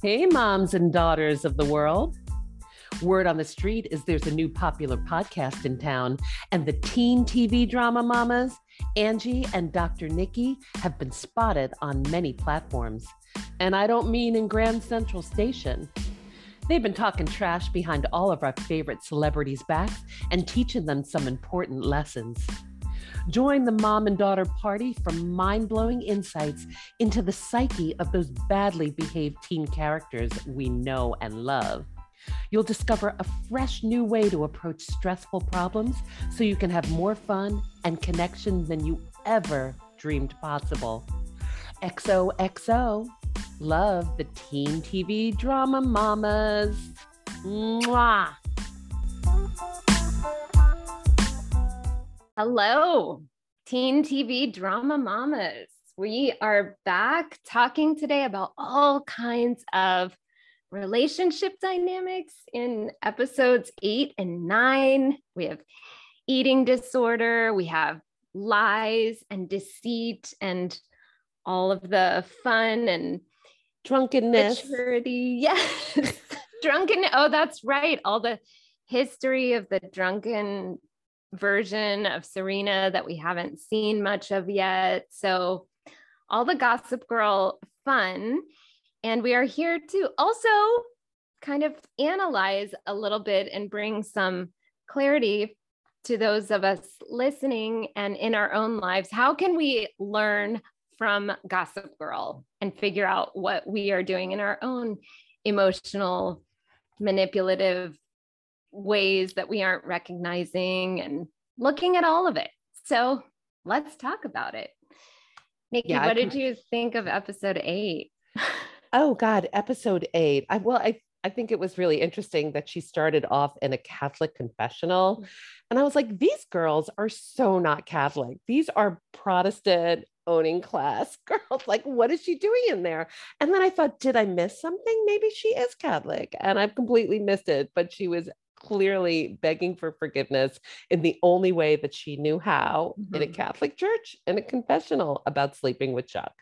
Hey, moms and daughters of the world. Word on the street is there's a new popular podcast in town, and the teen TV drama mamas, Angi and Dr. Nikki, have been spotted on many platforms. And I don't mean in Grand Central Station. They've been talking trash behind all of our favorite celebrities' backs and teaching them some important lessons. Join the mom and daughter party for mind blowing insights into the psyche of those badly behaved teen characters we know and love. You'll discover a fresh new way to approach stressful problems so you can have more fun and connection than you ever dreamed possible. XOXO, love the teen TV drama mamas. Mwah. Hello, Teen TV Drama Mamas. We are back talking today about all kinds of relationship dynamics in episodes eight and nine. We have eating disorder, we have lies and deceit, and all of the fun and drunkenness. Maturity. Yes. Drunken. Oh, that's right. All the history of the drunken version of Serena that we haven't seen much of yet. So, all the Gossip Girl fun. And we are here to also kind of analyze a little bit and bring some clarity to those of us listening and in our own lives. How can we learn from Gossip Girl and figure out what we are doing in our own emotional, manipulative ways that we aren't recognizing and looking at all of it. So let's talk about it. Nikki, yeah, what did you think of episode eight? oh God, episode eight. I well, I I think it was really interesting that she started off in a Catholic confessional. And I was like, these girls are so not Catholic. These are Protestant owning class girls. Like, what is she doing in there? And then I thought, did I miss something? Maybe she is Catholic. And I've completely missed it. But she was clearly begging for forgiveness in the only way that she knew how mm-hmm. in a mm-hmm. Catholic church in a confessional about sleeping with Chuck.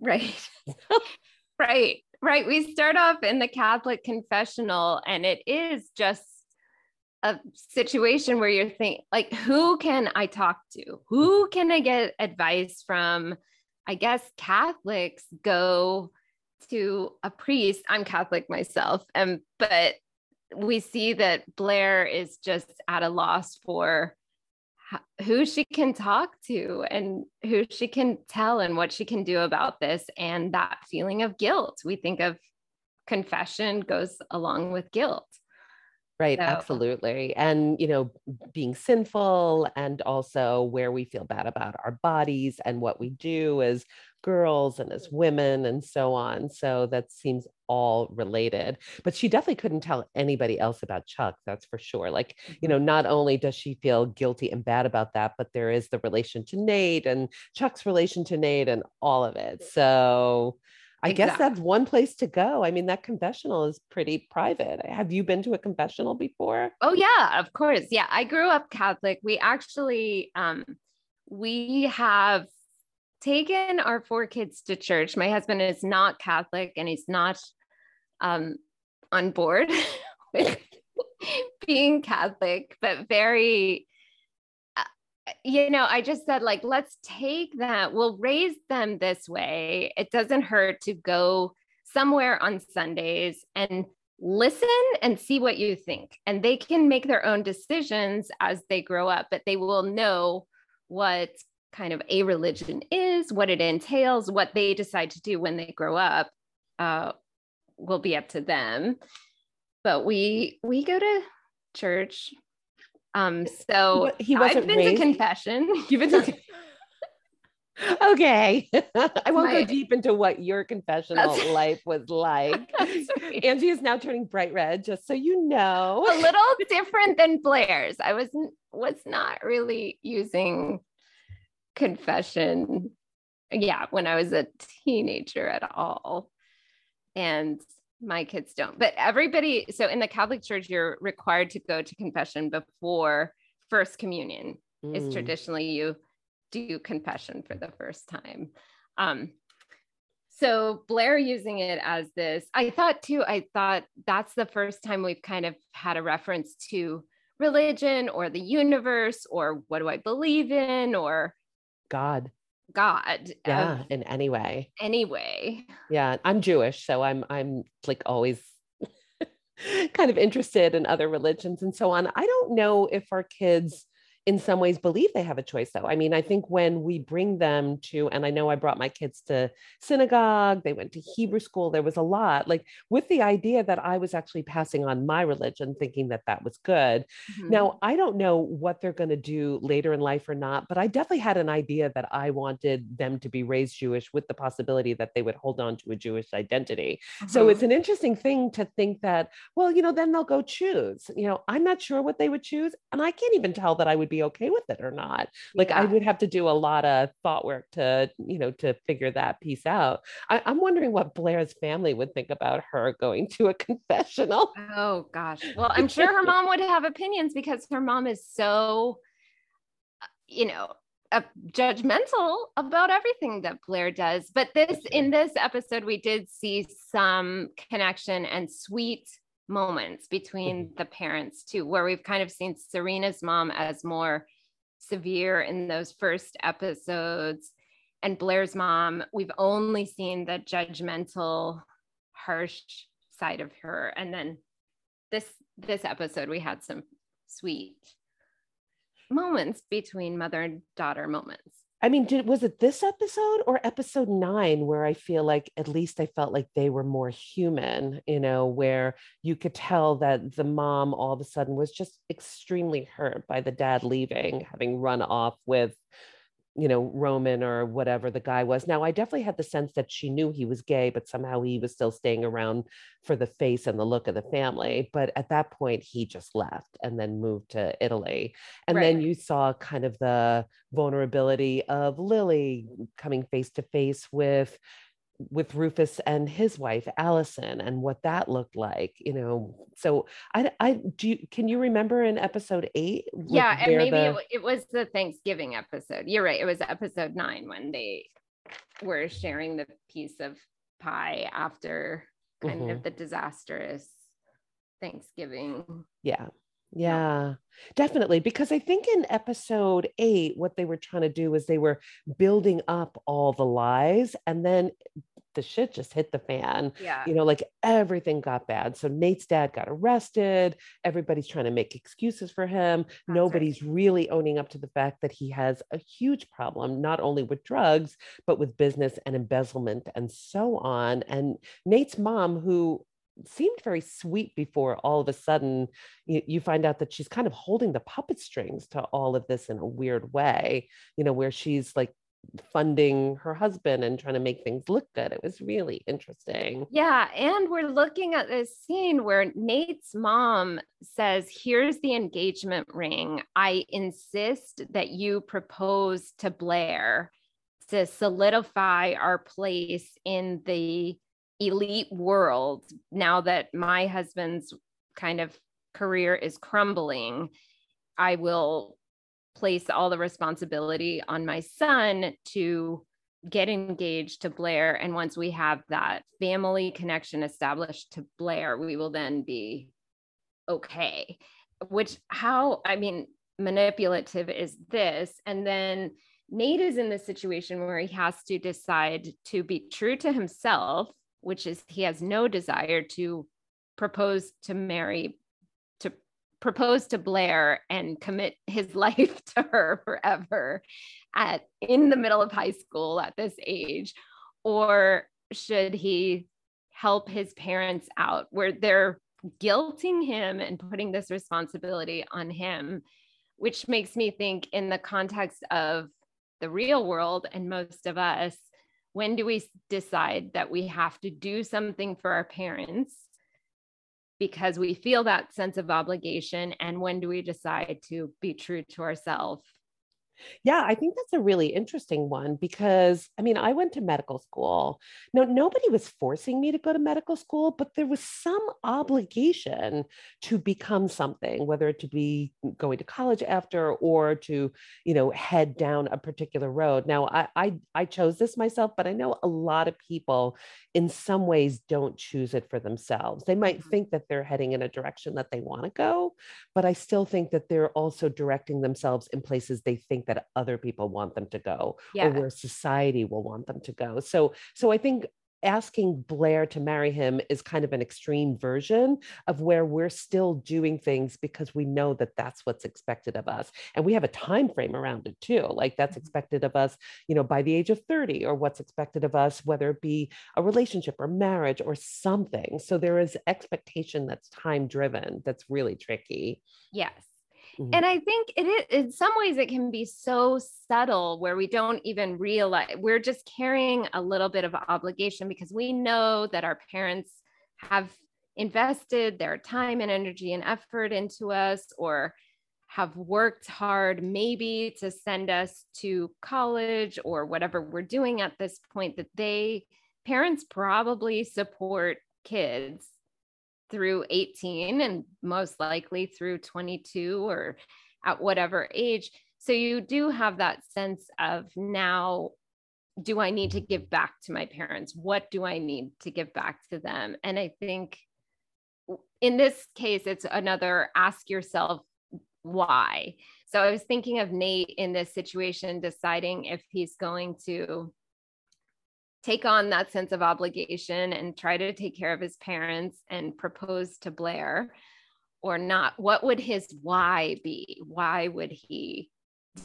Right. right. Right. We start off in the Catholic confessional, and it is just a situation where you're thinking, like, who can I talk to? Who can I get advice from? I guess Catholics go to a priest. I'm Catholic myself, and but we see that Blair is just at a loss for who she can talk to and who she can tell and what she can do about this and that feeling of guilt. We think of confession goes along with guilt. Right, so. absolutely. And, you know, being sinful and also where we feel bad about our bodies and what we do as girls and as women and so on. So that seems all related. But she definitely couldn't tell anybody else about Chuck, that's for sure. Like, you know, mm-hmm. not only does she feel guilty and bad about that, but there is the relation to Nate and Chuck's relation to Nate and all of it. So I exactly. guess that's one place to go. I mean, that confessional is pretty private. Have you been to a confessional before? Oh yeah, of course. Yeah, I grew up Catholic. We actually um we have taken our four kids to church. My husband is not Catholic and he's not um, on board with being Catholic, but very, you know, I just said, like, let's take that, we'll raise them this way. It doesn't hurt to go somewhere on Sundays and listen and see what you think. And they can make their own decisions as they grow up, but they will know what kind of a religion is, what it entails, what they decide to do when they grow up uh, will be up to them. But we we go to church. Um, so he wasn't I've been raised. to confession. You've been to okay. I won't My, go deep into what your confessional life was like. Angi is now turning bright red, just so you know. A little different than Blair's. I was was not really using confession yeah when i was a teenager at all and my kids don't but everybody so in the catholic church you're required to go to confession before first communion mm. is traditionally you do confession for the first time um so Blair using it as this, I thought too, I thought that's the first time we've kind of had a reference to religion or the universe or what do I believe in or God. God. Uh, yeah, in any way. Anyway. Yeah, I'm Jewish, so I'm I'm like always kind of interested in other religions and so on. I don't know if our kids in some ways believe they have a choice though i mean i think when we bring them to and i know i brought my kids to synagogue they went to hebrew school there was a lot like with the idea that i was actually passing on my religion thinking that that was good mm-hmm. now i don't know what they're going to do later in life or not but i definitely had an idea that i wanted them to be raised jewish with the possibility that they would hold on to a jewish identity mm-hmm. so it's an interesting thing to think that well you know then they'll go choose you know i'm not sure what they would choose and i can't even tell that i would be okay with it or not. Like yeah. i would have to do a lot of thought work to you know to figure that piece out. I, i'm wondering what blair's family would think about her going to a confessional. Oh gosh. Well i'm sure her mom would have opinions because her mom is so uh, you know uh, judgmental about everything that Blair does. But this in this episode, we did see some connection and sweet moments between mm-hmm. the parents too, where we've kind of seen Serena's mom as more severe in those first episodes. And Blair's mom, we've only seen the judgmental, harsh side of her. And then this this episode, we had some sweet moments between mother and daughter moments. I mean, did was it this episode or episode nine where I feel like at least I felt like they were more human, you know, where you could tell that the mom all of a sudden was just extremely hurt by the dad leaving, having run off with you know, Roman or whatever the guy was. Now, I definitely had the sense that she knew he was gay, but somehow he was still staying around for the face and the look of the family. But at that point, he just left and then moved to Italy. And right. then you saw kind of the vulnerability of Lily coming face to face with with Rufus and his wife Allison and what that looked like, you know. So I I do you, can you remember in episode 8? Yeah, and maybe the... it, it was the Thanksgiving episode. You're right. It was episode 9 when they were sharing the piece of pie after kind mm-hmm. of the disastrous Thanksgiving. Yeah. Yeah, definitely. Because I think in episode eight, what they were trying to do is they were building up all the lies and then the shit just hit the fan. Yeah. You know, like everything got bad. So Nate's dad got arrested. Everybody's trying to make excuses for him. That's Nobody's right. really owning up to the fact that he has a huge problem, not only with drugs, but with business and embezzlement and so on. And Nate's mom, who seemed very sweet before all of a sudden you, you, find out that she's kind of holding the puppet strings to all of this in a weird way you know where she's like funding her husband and trying to make things look good. It was really interesting. Yeah and we're looking at this scene where nate's mom says here's the engagement ring. I insist that you propose to blair to solidify our place in the elite world now that my husband's kind of career is crumbling i will place all the responsibility on my son to get engaged to blair. And once we have that family connection established to blair we will then be okay which how i mean manipulative is this? And then nate is in this situation where he has to decide to be true to himself which is he has no desire to propose to Mary, to propose to Blair and commit his life to her forever at in the middle of high school at this age, or should he help his parents out where they're guilting him and putting this responsibility on him, which makes me think in the context of the real world and most of us when do we decide that we have to do something for our parents? Because we feel that sense of obligation and when do we decide to be true to ourselves Yeah, I think that's a really interesting one because I mean, I went to medical school. No, nobody was forcing me to go to medical school, but there was some obligation to become something, whether it to be going to college after or to, you know, head down a particular road. Now, I I, I chose this myself, but I know a lot of people in some ways don't choose it for themselves. They might mm-hmm. think that they're heading in a direction that they want to go, but I still think that they're also directing themselves in places they think that other people want them to go yeah. or where society will want them to go. So so I think asking Blair to marry him is kind of an extreme version of where we're still doing things because we know that that's what's expected of us and we have a time frame around it too like that's mm-hmm. expected of us you know by the age of 30 or what's expected of us whether it be a relationship or marriage or something so there is expectation that's time driven that's really tricky yes Mm-hmm. And I think it is, in some ways, it can be so subtle where we don't even realize we're just carrying a little bit of obligation because we know that our parents have invested their time and energy and effort into us or have worked hard maybe to send us to college or whatever we're doing at this point that they parents probably support kids through 18 and most likely through 22 or at whatever age. So you do have that sense of now, do I need to give back to my parents? What do I need to give back to them? And I think in this case, it's another ask yourself why. So I was thinking of Nate in this situation, deciding if he's going to take on that sense of obligation and try to take care of his parents and propose to Blair or not? What would his why be? Why would he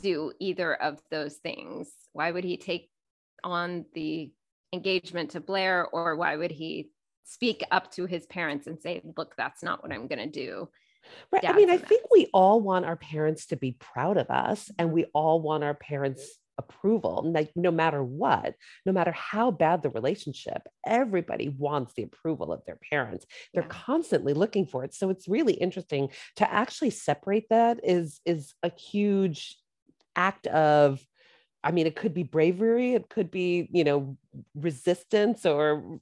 do either of those things? Why would he take on the engagement to Blair or why would he speak up to his parents and say, look, that's not what I'm going to do? Right. I mean, I think we all want our parents to be proud of us and we all want our parents approval like no matter what no matter how bad the relationship everybody wants the approval of their parents they're yeah. constantly looking for it so it's really interesting to actually separate that is is a huge act of I mean, it could be bravery, it could be, you know, resistance or,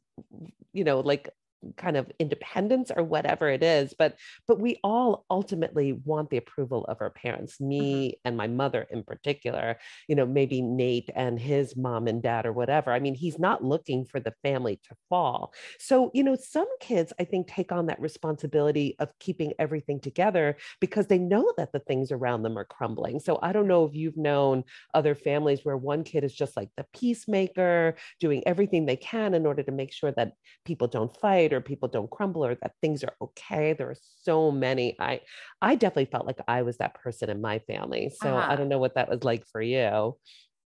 you know, like kind of independence or whatever it is but but we all ultimately want the approval of our parents mm-hmm. me mm-hmm. and my mother in particular you know maybe Nate and his mom and dad or whatever i mean he's not looking for the family to fall so you know some kids i think take on that responsibility of keeping everything together because they know that the things around them are crumbling so i don't know if you've known other families where one kid is just like the peacemaker doing everything they can in order to make sure that people don't fight or people don't crumble or that things are okay there are so many i i definitely felt like i was that person in my family so uh-huh. i don't know what that was like for you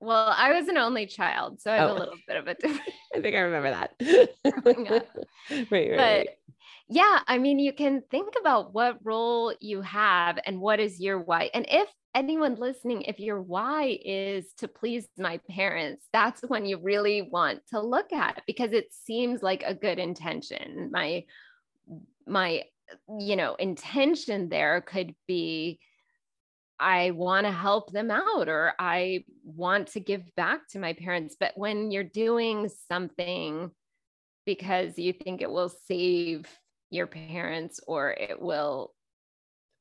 well, I was an only child, so I have oh. a little bit of a different. I think I remember that. right, right. But yeah, I mean, you can think about what role you have and what is your why. And if anyone listening, if your why is to please my parents, that's when you really want to look at it because it seems like a good intention. My my you know intention there could be I want to help them out or I want to give back to my parents. But when you're doing something because you think it will save your parents or it will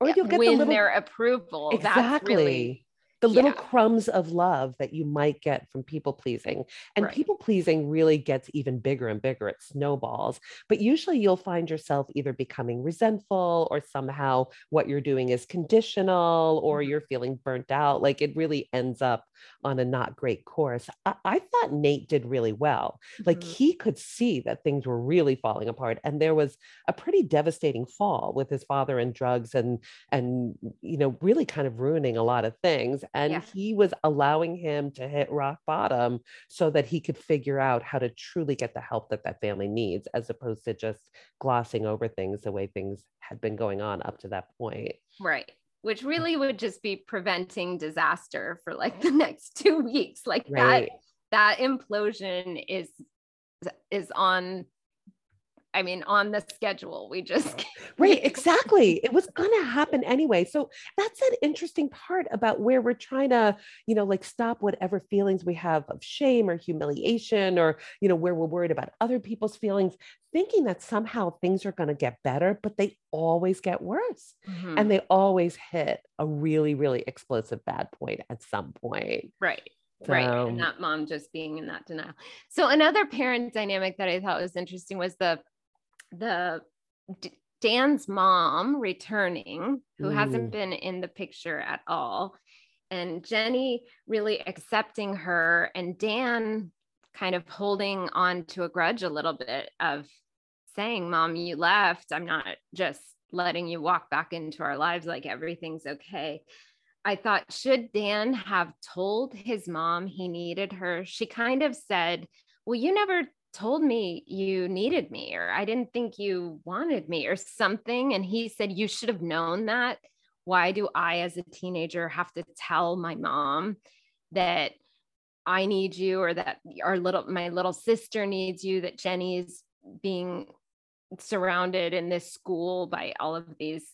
or you'll get the little, their approval. Exactly. That's really the little yeah. crumbs of love that you might get from people pleasing. And right. people pleasing really gets even bigger and bigger. It snowballs. But usually you'll find yourself either becoming resentful or somehow what you're doing is conditional or mm-hmm. you're feeling burnt out. Like it really ends up on a not great course. I, I thought Nate did really well. Mm-hmm. Like he could see that things were really falling apart. And there was a pretty devastating fall with his father and drugs and and you know really kind of ruining a lot of things and yeah. he was allowing him to hit rock bottom so that he could figure out how to truly get the help that that family needs as opposed to just glossing over things the way things had been going on up to that point right which mm. really would just be preventing disaster for like the next two weeks like right. that that implosion is is on I mean, on the schedule. We just right, exactly. It was gonna happen anyway. So that's an interesting part about where we're trying to, you know, like stop whatever feelings we have of shame or humiliation, or you know, where we're worried about other people's feelings, thinking that somehow things are gonna get better, but they always get worse. Mm-hmm. And they always hit a really, really explosive bad point at some point. Right. So, right. And that mom just being in that denial. So another parent dynamic that I thought was interesting was the the Dan's mom returning, who mm. hasn't been in the picture at all, and Jenny really accepting her, and Dan kind of holding on to a grudge a little bit of saying, Mom, you left. I'm not just letting you walk back into our lives like everything's okay. I thought, should Dan have told his mom he needed her? She kind of said, Well, you never told me you needed me, or I didn't think you wanted me, or something. And he said, You should have known that. Why do I, as a teenager, have to tell my mom that I need you, or that our little, my little sister needs you, that Jenny's being surrounded in this school by all of these,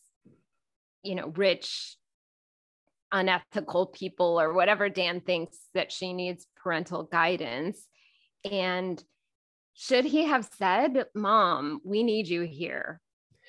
you know, rich unethical people or whatever Dan thinks that she needs parental guidance. And should he have said, Mom, we need you here,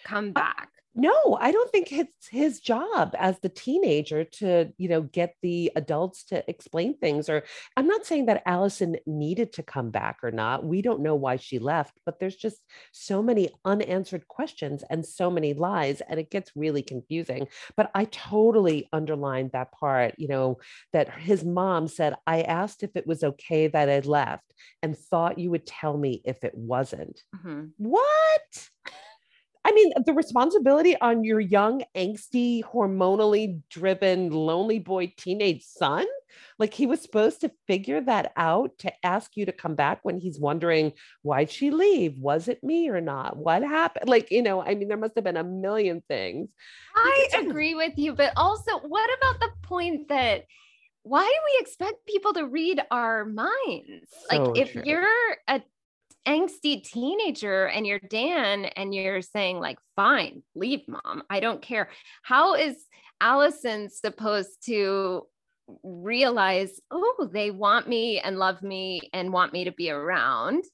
come back? No i don't think it's his job as the teenager to you know get the adults to explain things or i'm not saying that allison needed to come back or not. We don't know why she left but there's just so many unanswered questions and so many lies and it gets really confusing. But i totally underlined that part you know that his mom said i asked if it was okay that i left and thought you would tell me if it wasn't. Mm-hmm. what I mean, the responsibility on your young, angsty, hormonally driven, lonely boy teenage son. Like he was supposed to figure that out to ask you to come back when he's wondering, why'd she leave? Was it me or not? What happened? Like, you know, I mean, there must have been a million things. I agree with you. But also, what about the point that why do we expect people to read our minds? So like, if true. you're a angsty teenager and you're Dan and you're saying, like, fine, leave mom. I don't care. How is Allison supposed to realize, oh, they want me and love me and want me to be around?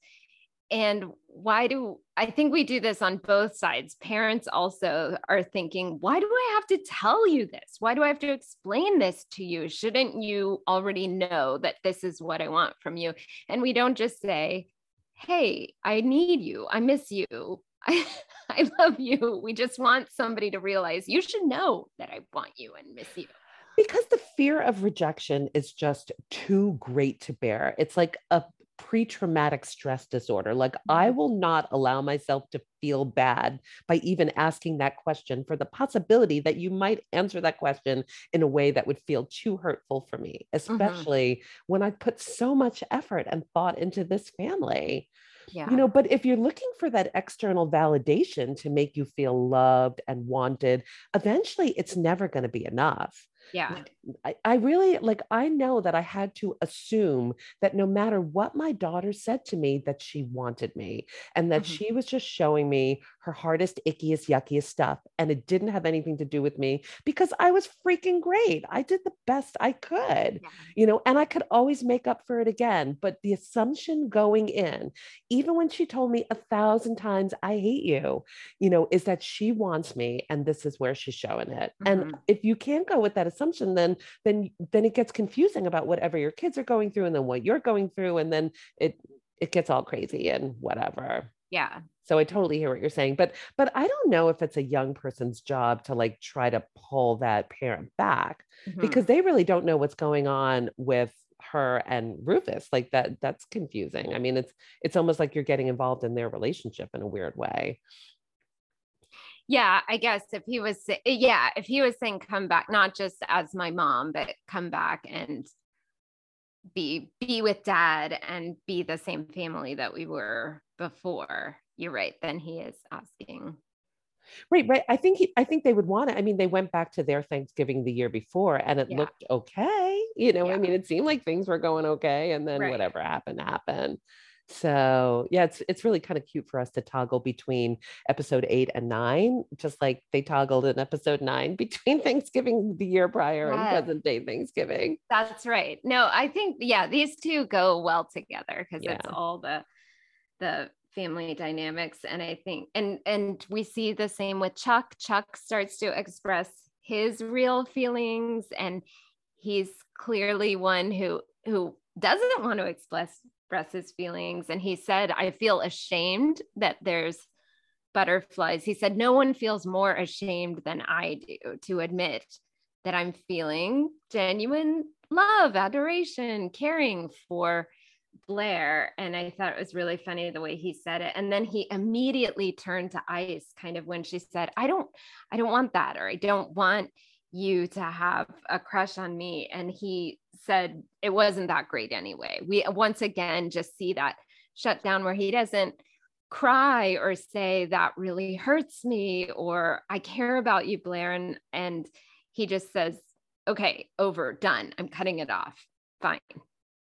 And why do I think we do this on both sides? Parents also are thinking, why do I have to tell you this? Why do I have to explain this to you? Shouldn't you already know that this is what I want from you? And we don't just say, hey, I need you. I miss you. I, I love you. We just want somebody to realize you should know that I want you and miss you. Because the fear of rejection is just too great to bear. It's like a pre traumatic stress disorder. Like, I mm-hmm. will not allow myself to feel bad by even asking that question for the possibility that you might answer that question in a way that would feel too hurtful for me, mm-hmm. especially mm-hmm. when I put so much effort and thought into this family. Yeah. You know, but if you're looking for that external validation to make you feel loved and wanted, eventually it's never going to be enough yeah I, I really like i know that i had to assume that no matter what my daughter said to me that she wanted me and that mm-hmm. she was just showing me her hardest ickiest yuckiest stuff and it didn't have anything to do with me because i was freaking great i did the best i could yeah. you know and i could always make up for it again but the assumption going in even when she told me a thousand times i hate you you know is that she wants me and this is where she's showing it mm-hmm. and if you can't go with that assumption then then then it gets confusing about whatever your kids are going through and then what you're going through and then it it gets all crazy and whatever. Yeah. So i totally hear what you're saying but but i don't know if it's a young person's job to like try to pull that parent back mm-hmm. because they really don't know what's going on with her and Rufus like that that's confusing. I mean it's it's almost like you're getting involved in their relationship in a weird way yeah i guess if he was yeah if he was saying come back not just as my mom but come back and be be with dad and be the same family that we were before you're right then he is asking right right i think he, i think they would want it i mean they went back to their thanksgiving the year before and it yeah. looked okay you know yeah. i mean it seemed like things were going okay and then right. whatever happened happened So yeah, it's it's really kind of cute for us to toggle between episode eight and nine, just like they toggled in episode nine between Thanksgiving the year prior and present day Thanksgiving. That's right. No, I think yeah, these two go well together because Yeah. it's all the the family dynamics. And I think and and we see the same with Chuck. Chuck starts to express his real feelings and he's clearly one who who doesn't want to express express his feelings. And he said, I feel ashamed that there's butterflies. He said, No one feels more ashamed than I do to admit that I'm feeling genuine love, adoration, caring for Blair. And I thought it was really funny the way he said it. And then he immediately turned to Ice, kind of when she said, I don't, I don't want that, or I don't want you to have a crush on me. And he said it wasn't that great anyway. We once again just see that shutdown where he doesn't cry or say that really hurts me or I care about you, Blair. And and he just says, okay, over, done. I'm cutting it off. Fine.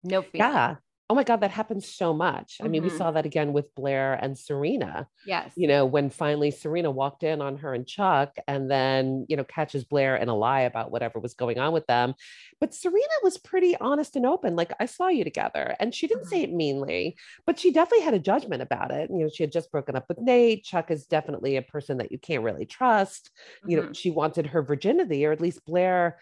No feeling. Yeah. Oh my God, that happens so much. I mean, we Mhm. saw that again with Blair and Serena. Yes. you know, when finally Serena walked in on her and Chuck and then, you know, catches Blair in a lie about whatever was going on with them. But Serena was pretty honest and open. Like, I saw you together. And she didn't say it meanly, but she definitely had a judgment about it. You know, she had just broken up with Nate. Chuck is definitely a person that you can't really trust. You know, Mhm. she wanted her virginity, or at least Blair.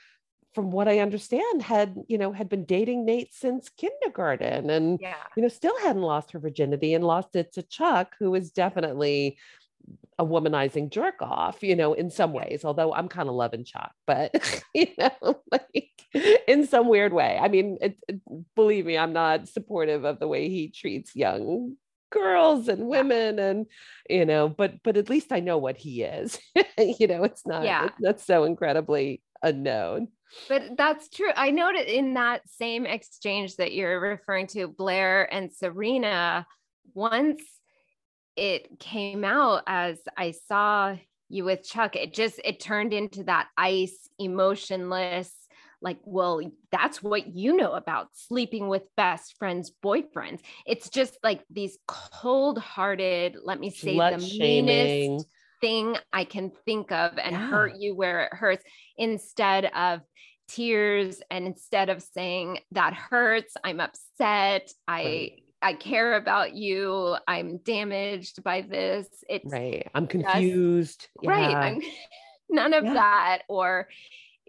From what I understand, had you know had been dating Nate since kindergarten, and yeah. you know, still hadn't lost her virginity and lost it to Chuck, who is definitely a womanizing jerk off, you know, in some ways, although I'm kind of loving Chuck, but you know, like in some weird way. I mean, it, it- believe me, I'm not supportive of the way he treats young girls and women and you know but but at least i know what he is you know it's not Yeah. it's not so incredibly unknown But that's true. I noted in that same exchange that you're referring to, Blair and Serena, once it came out as I saw you with Chuck, it just it turned into that ice, emotionless, like, well, that's what you know about sleeping with best friends, boyfriends. It's just like these cold-hearted, let me say Slut the shaming. meanest thing I can think of and Yeah. hurt you where it hurts instead of tears and instead of saying that hurts, I'm upset, I Right. I care about you, I'm damaged by this. It's right i'm confused right. Yeah. I'm none of Yeah. that or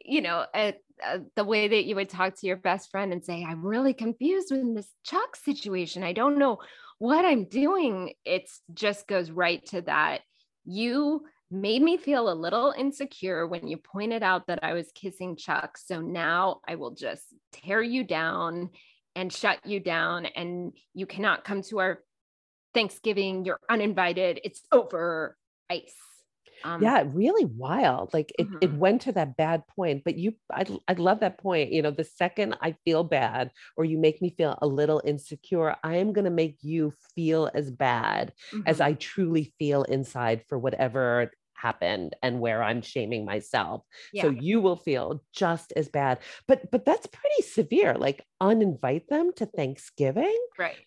you know, uh, uh, the way that you would talk to your best friend and say, I'm really confused with this Chuck situation. I don't know what I'm doing. It's just goes right to that. You made me feel a little insecure when you pointed out that I was kissing Chuck. So now I will just tear you down and shut you down, and you cannot come to our Thanksgiving. You're uninvited. It's over. Ice. Um, yeah really wild like it, it Mhm. went to that bad point but you I, I love that point you know the second i feel bad or you make me feel a little insecure i am going to make you feel as bad as mhm. i truly feel inside for whatever happened and where i'm shaming myself Yeah. so you will feel just as bad but but that's pretty severe like uninvite them to thanksgiving right.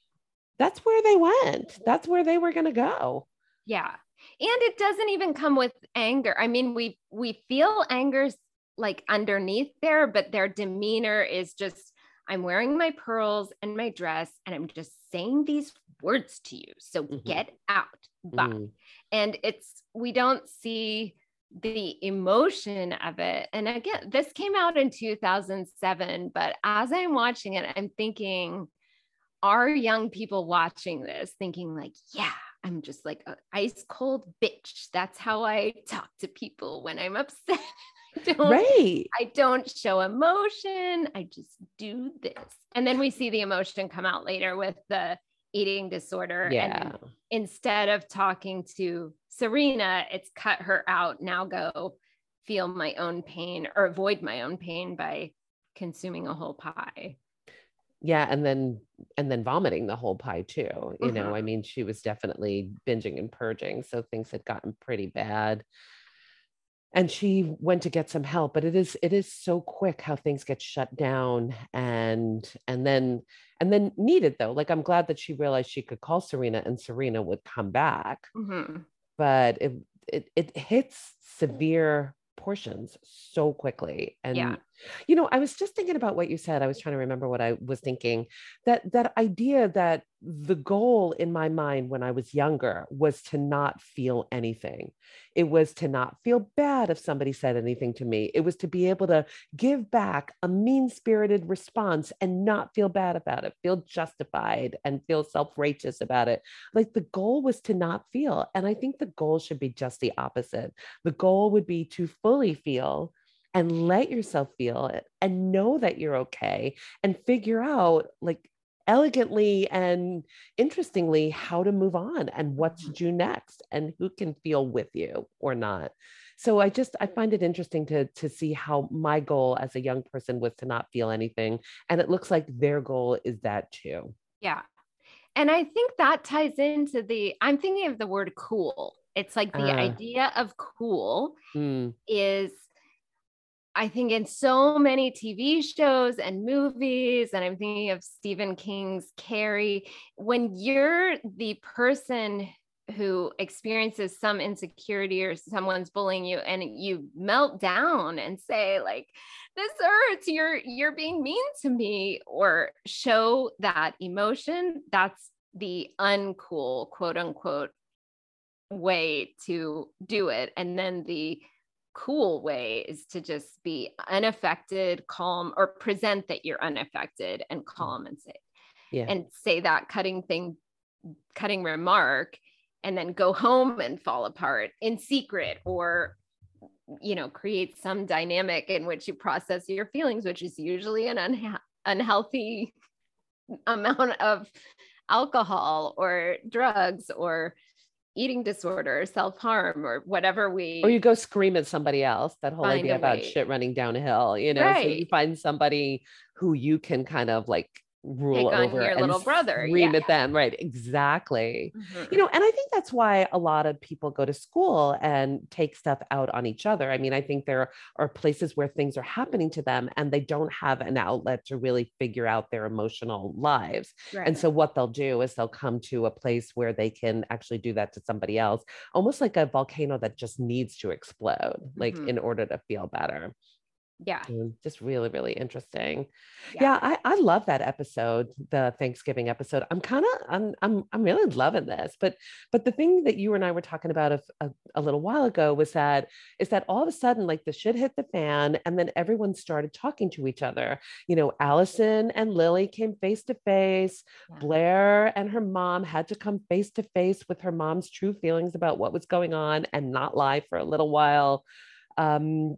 that's where they went that's where they were going to go Yeah. And it doesn't even come with anger. I mean, we we feel anger's like underneath there, but their demeanor is just I'm wearing my pearls and my dress and I'm just saying these words to you. So Mhm. get out. Bye. Mm. And it's we don't see the emotion of it. And again, this came out in 2007, but as I'm watching it, I'm thinking, are young people watching this thinking like, yeah, I'm just like an ice cold bitch. That's how I talk to people when I'm upset. I don't, right I don't show emotion. I just do this. And then we see the emotion come out later with the eating disorder. And yeah instead of talking to Serena, it's cut her out. Now go feel my own pain or avoid my own pain by consuming a whole pie. Yeah and then and then vomiting the whole pie too you know Mhm. i mean she was definitely binging and purging so things had gotten pretty bad and she went to get some help but it is it is so quick how things get shut down and and then and then needed though like i'm glad that she realized she could call serena and serena would come back mm-hmm. but it, it it hits severe portions so quickly and yeah. You know i was just thinking about what you said i was trying to remember what i was thinking that that idea that the goal in my mind when I was younger was to not feel anything. It was to not feel bad if somebody said anything to me. It was to be able to give back a mean spirited response and not feel bad about it, feel justified and feel self righteous about it. Like the goal was to not feel. And I think the goal should be just the opposite. The goal would be to fully feel and let yourself feel it and know that you're okay and figure out like elegantly and interestingly how to move on and what to mm-hmm. do next and who can feel with you or not. So i just i find it interesting to to see how my goal as a young person was to not feel anything and it looks like their goal is that too. Yeah. And i think that ties into the i'm thinking of the word cool. It's like the uh, idea of cool mm. is I think in so many TV shows and movies, and I'm thinking of Stephen King's Carrie, when you're the person who experiences some insecurity or someone's bullying you and you melt down and say like this hurts. You're you're being mean to me or show that emotion that's the uncool quote unquote way to do it. And then the cool way is to just be unaffected, calm, or present that you're unaffected and mm. calm and say, yeah. and say that cutting thing, cutting remark, and then go home and fall apart in secret or you know create some dynamic in which you process your feelings which is usually an unha- unhealthy amount of alcohol or drugs or eating disorder, self harm, or whatever we. Or you go scream at somebody else. That whole idea about shit running downhill, you know. Right. So you find somebody who you can kind of like rule Pick over your little brother scream yeah. at them right exactly mm-hmm. you know and i think that's why a lot of people go to school and take stuff out on each other i mean i think there are places where things are happening to them and they don't have an outlet to really figure out their emotional lives right. and so what they'll do is they'll come to a place where they can actually do that to somebody else almost like a volcano that just needs to explode like mm-hmm. in order to feel better yeah. Just really really interesting. Yeah, yeah I, I love that episode the thanksgiving episode. I'm kind of I'm, I'm i'm really loving this but but the thing that you and i were talking about a, a, a, little while ago was that is that all of a sudden like the shit hit the fan and then everyone started talking to each other. You know allison and lily came face to face. Blair and her mom had to come face to face with her mom's true feelings about what was going on and not lie for a little while um,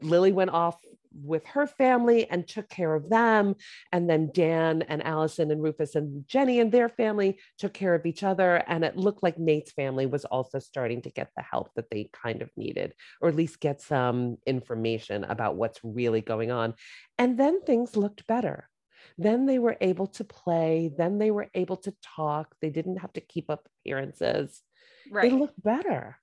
Lily went off with her family and took care of them. And then Dan and Allison and Rufus and Jenny and their family took care of each other. And it looked like Nate's family was also starting to get the help that they kind of needed, or at least get some information about what's really going on. And then things looked better. Then they were able to play. Then they were able to talk. They didn't have to keep up appearances. Right. They looked better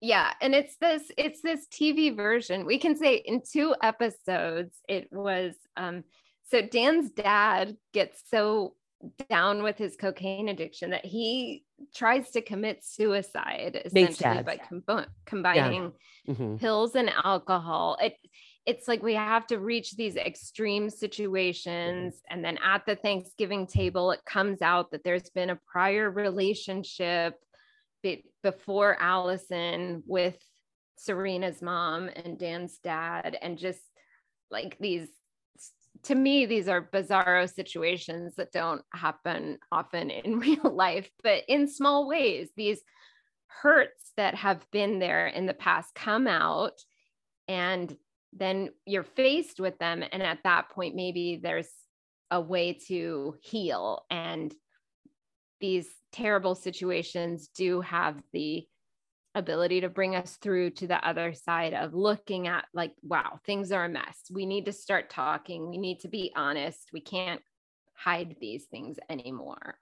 yeah and it's this it's this tv version we can say in two episodes it was um so dan's dad gets so down with his cocaine addiction that he tries to commit suicide essentially by com- combining yeah. mm-hmm. pills and alcohol it it's like we have to reach these extreme situations mm-hmm. and then at the thanksgiving table it comes out that there's been a prior relationship before Allison with Serena's mom and Dan's dad, and just like these, to me, these are bizarro situations that don't happen often in real life, but in small ways, these hurts that have been there in the past come out, and then you're faced with them. And at that point, maybe there's a way to heal and these terrible situations do have the ability to bring us through to the other side of looking at like wow things are a mess. We need to start talking. We need to be honest. We can't hide these things anymore.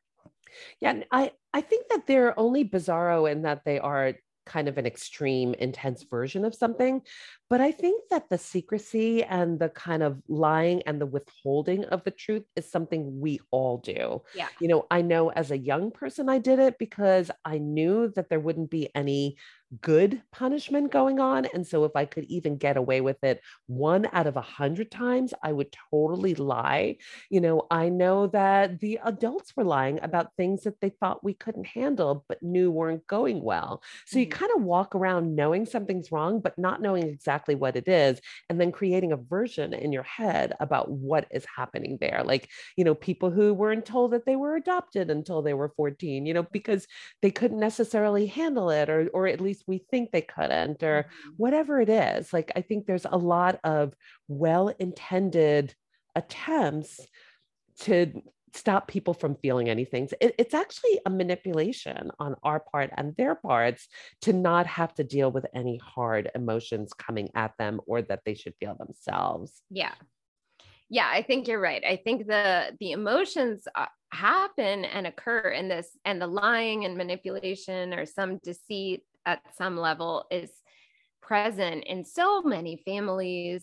Yeah i i think that they're only bizarro in that they are kind of an extreme, intense version of something. But I think that the secrecy and the kind of lying and the withholding of the truth is something we all do. Yeah. You know, I know as a young person, I did it because I knew that there wouldn't be any good punishment going on. And so if I could even get away with it one out of a hundred times, I would totally lie. You know, I know that the adults were lying about things that they thought we couldn't handle, but knew weren't going well. So you Mhm. kind of walk around knowing something's wrong, but not knowing exactly what it is, and then creating a version in your head about what is happening there. Like, you know, people who weren't told that they were adopted until they were 14, you know, because they couldn't necessarily handle it, or or at least we think they couldn't, or Mhm. whatever it is. Like, I think there's a lot of well intended attempts to stop people from feeling anything. It- it's actually a manipulation on our part and their parts to not have to deal with any hard emotions coming at them or that they should feel themselves. Yeah. Yeah, I think you're right. I think the the emotions uh, happen and occur in this and the lying and manipulation or some deceit at some level is present in so many families.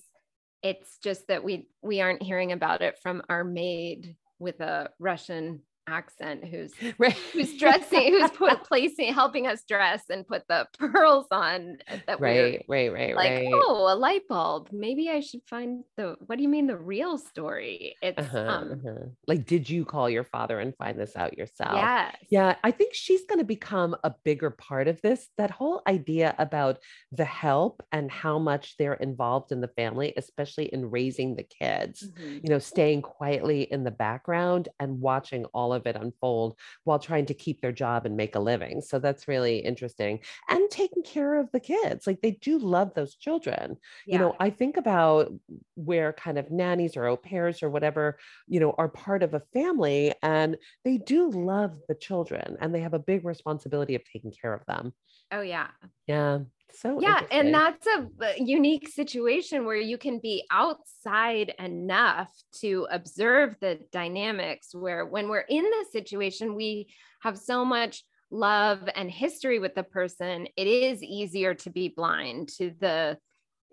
It's just that we we aren't hearing about it from our maid with a Russian accent who's Right. who's dressing who's put placing helping us dress and put the pearls on that we're right, right, right, like right. oh a light bulb maybe i should find the what do you mean the real story it's Uh-huh, um uh-huh. Like, did you call your father and find this out yourself? yes Yeah, I think she's going to become a bigger part of this. That whole idea about the help and how much they're involved in the family, especially in raising the kids, Mhm. you know, staying quietly in the background and watching all of it unfold while trying to keep their job and make a living. So that's really interesting. And taking care of the kids. Like, they do love those children you know i think about where kind of nannies or au pairs or whatever you know are part of a family and they do love the children and they have a big responsibility of taking care of them oh yeah yeah so yeah and that's a uh, unique situation where you can be outside enough to observe the dynamics where when we're in this situation we have so much love and history with the person it is easier to be blind to the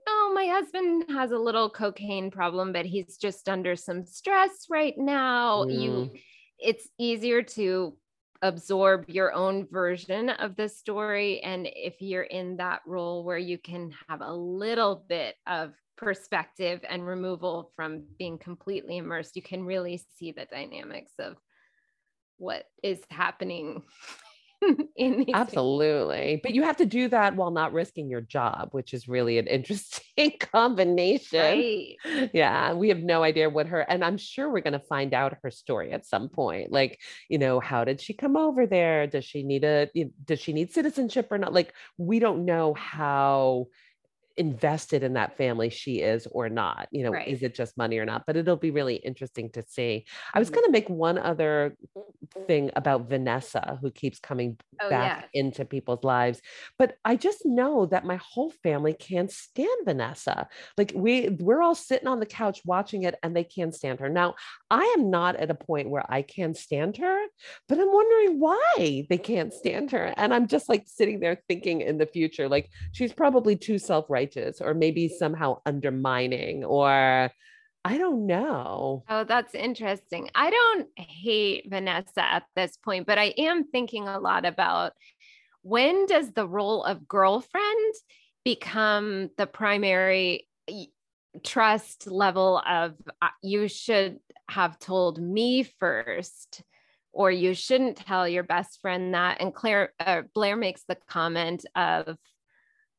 oh my husband has a little cocaine problem but he's just under some stress right now you Mm. it's easier to absorb your own version of the story. And if you're in that role where you can have a little bit of perspective and removal from being completely immersed, you can really see the dynamics of what is happening in absolutely but you have to do that while not risking your job which is really an interesting combination. Right. yeah we have no idea what her and i'm sure we're going to find out her story at some point like you know how did she come over there? Does she need a does she need citizenship or not? Like we don't know how invested in that family she is or not you know Right. is it just money or not but it'll be really interesting to see i was Mhm. going to make one other thing about vanessa who keeps coming Oh, back yeah. into people's lives. But I just know that my whole family can't stand Vanessa. Like we we're all sitting on the couch watching it and they can't stand her. Now, I am not at a point where I can stand her, but I'm wondering why they can't stand her. And I'm just like sitting there thinking in the future like she's probably too self-righteous or maybe somehow undermining or I don't know. Oh, that's interesting. I don't hate Vanessa at this point, but I am thinking a lot about when does the role of girlfriend become the primary trust level of uh, you should have told me first or you shouldn't tell your best friend that and Claire uh, Blair makes the comment of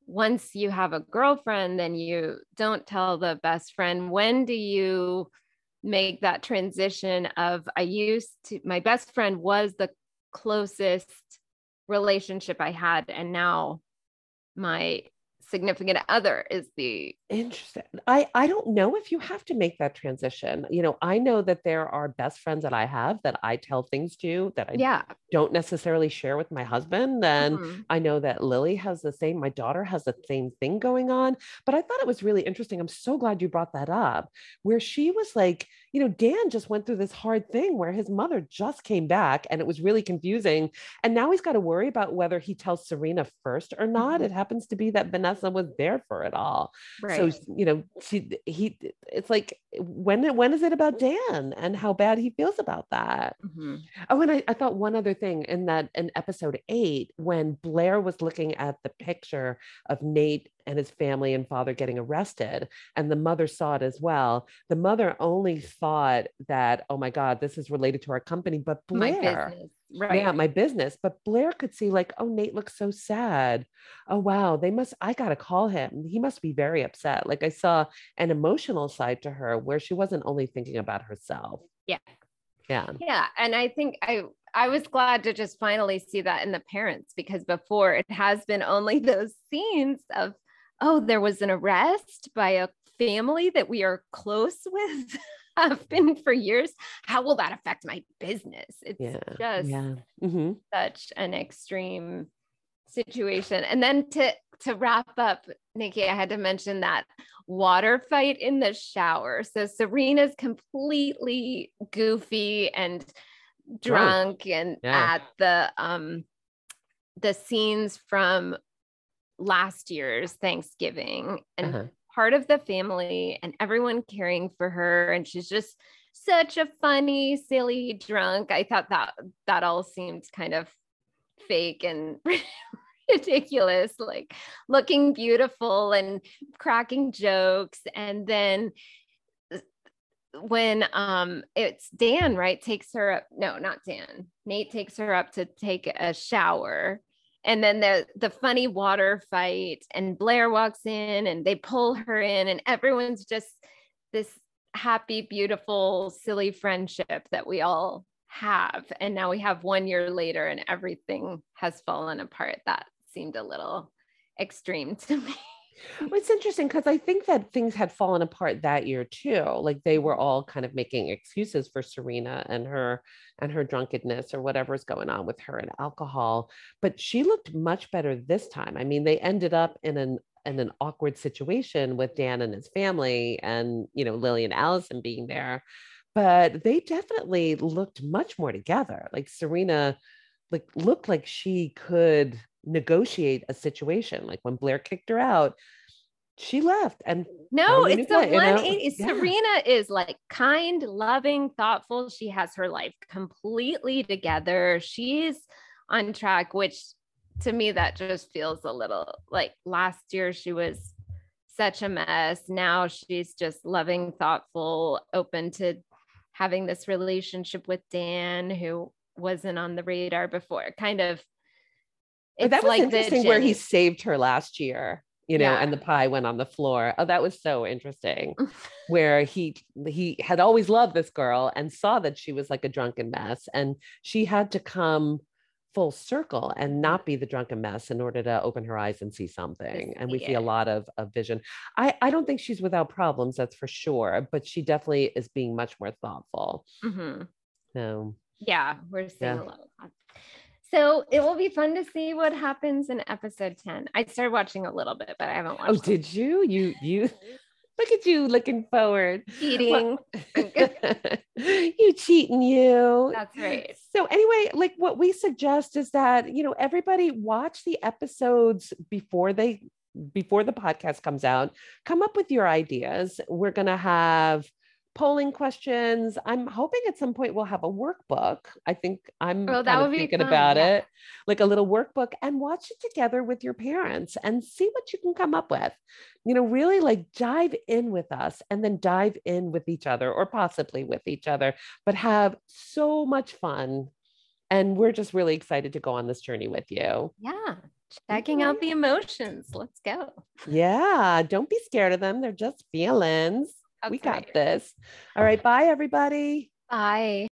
once you have a girlfriend, then you don't tell the best friend. When do you make that transition of I used to, my best friend was the closest relationship I had, and now my significant other is the interesting. I i don't know if you have to make that transition. You know i know that there are best friends that i have that i tell things to that i yeah. don't necessarily share with my husband. And mm-hmm. i know that lily has the same my daughter has the same thing going on. But i thought it was really interesting. I'm so glad you brought that up where she was like you know dan just went through this hard thing where his mother just came back and it was really confusing. And now he's got to worry about whether he tells serena first or not. Mm-hmm. it happens to be that vanessa was there for it all. Right. So you know, she he it's like when when is it about Dan and how bad he feels about that? Mm-hmm. Oh, and I, I thought one other thing in that in episode eight, when Blair was looking at the picture of Nate and his family and father getting arrested and the mother saw it as well the mother only thought that oh my god this is related to our company but blair right. yeah my business but blair could see like oh nate looks so sad. Oh wow they must i gotta call him. He must be very upset. Like i saw an emotional side to her where she wasn't only thinking about herself. Yeah. Yeah. Yeah and i think i I was glad to just finally see that in the parents because before it has been only those scenes of oh, there was an arrest by a family that we are close with, have been for years. How will that affect my business? It's yeah, just yeah. Mm-hmm. such an extreme situation. And then to to wrap up, Nikki, I had to mention that water fight in the shower. So Serena's completely goofy and drunk and yeah. at the um the scenes from last year's Thanksgiving and uh-huh. Part of the family and everyone caring for her. And she's just such a funny, silly drunk. I thought that that all seemed kind of fake and ridiculous, like looking beautiful and cracking jokes. And then when um it's Dan, right, takes her up. No, not Dan. Nate takes her up to take a shower and then the the funny water fight and blair walks in and they pull her in and everyone's just this happy beautiful silly friendship that we all have. And now we have one year later and everything has fallen apart. That seemed a little extreme to me well, it's interesting because I think that things had fallen apart that year too. Like they were mm-hmm. all kind of making excuses for Serena and her and her drunkenness or whatever's going on with her and alcohol. But she looked much better this time. I mean, they ended up in an in an awkward situation with Dan and his family and you know Lily and Allison being there. But they definitely looked much more together. Like Serena like looked like she could negotiate a situation. Like when Blair kicked her out, she left and no it's a 180 you know? serena is like kind loving thoughtful she has her life completely together she's on track which to me that just feels a little like last year she was such a mess now she's just loving thoughtful open to having this relationship with dan who wasn't on the radar before kind of but that was like interesting where he saved her last year you know yeah. and the pie went on the floor. Oh that was so interesting. Where he he had always loved this girl and saw that she was like a drunken mess and she had to come full circle and not be the drunken mess in order to open her eyes and see something. And we see a lot of, of vision. I i don't think she's without problems that's for sure but she definitely is being much more thoughtful. Mm-hmm. so yeah we're seeing yeah. a lot of so it will be fun to see what happens in episode 10. I started watching a little bit, but I haven't oh, watched. Oh, did you? You you look at you looking forward. Cheating. you cheating you. That's right. So anyway, like what we suggest is that, you know, everybody watch the episodes before they before the podcast comes out. Come up with your ideas. We're going to have polling questions. I'm hoping at some point we'll have a workbook. I think I'm oh, that would be thinking fun, about yeah. it, like a little workbook, and watch it together with your parents and see what you can come up with. You know, really like dive in with us and then dive in with each other or possibly with each other, but have so much fun. And we're just really excited to go on this journey with you. Yeah. Checking out the emotions. Let's go. Yeah. Don't be scared of them. They're just feelings. That's we got right. this. All right. Bye, everybody. Bye.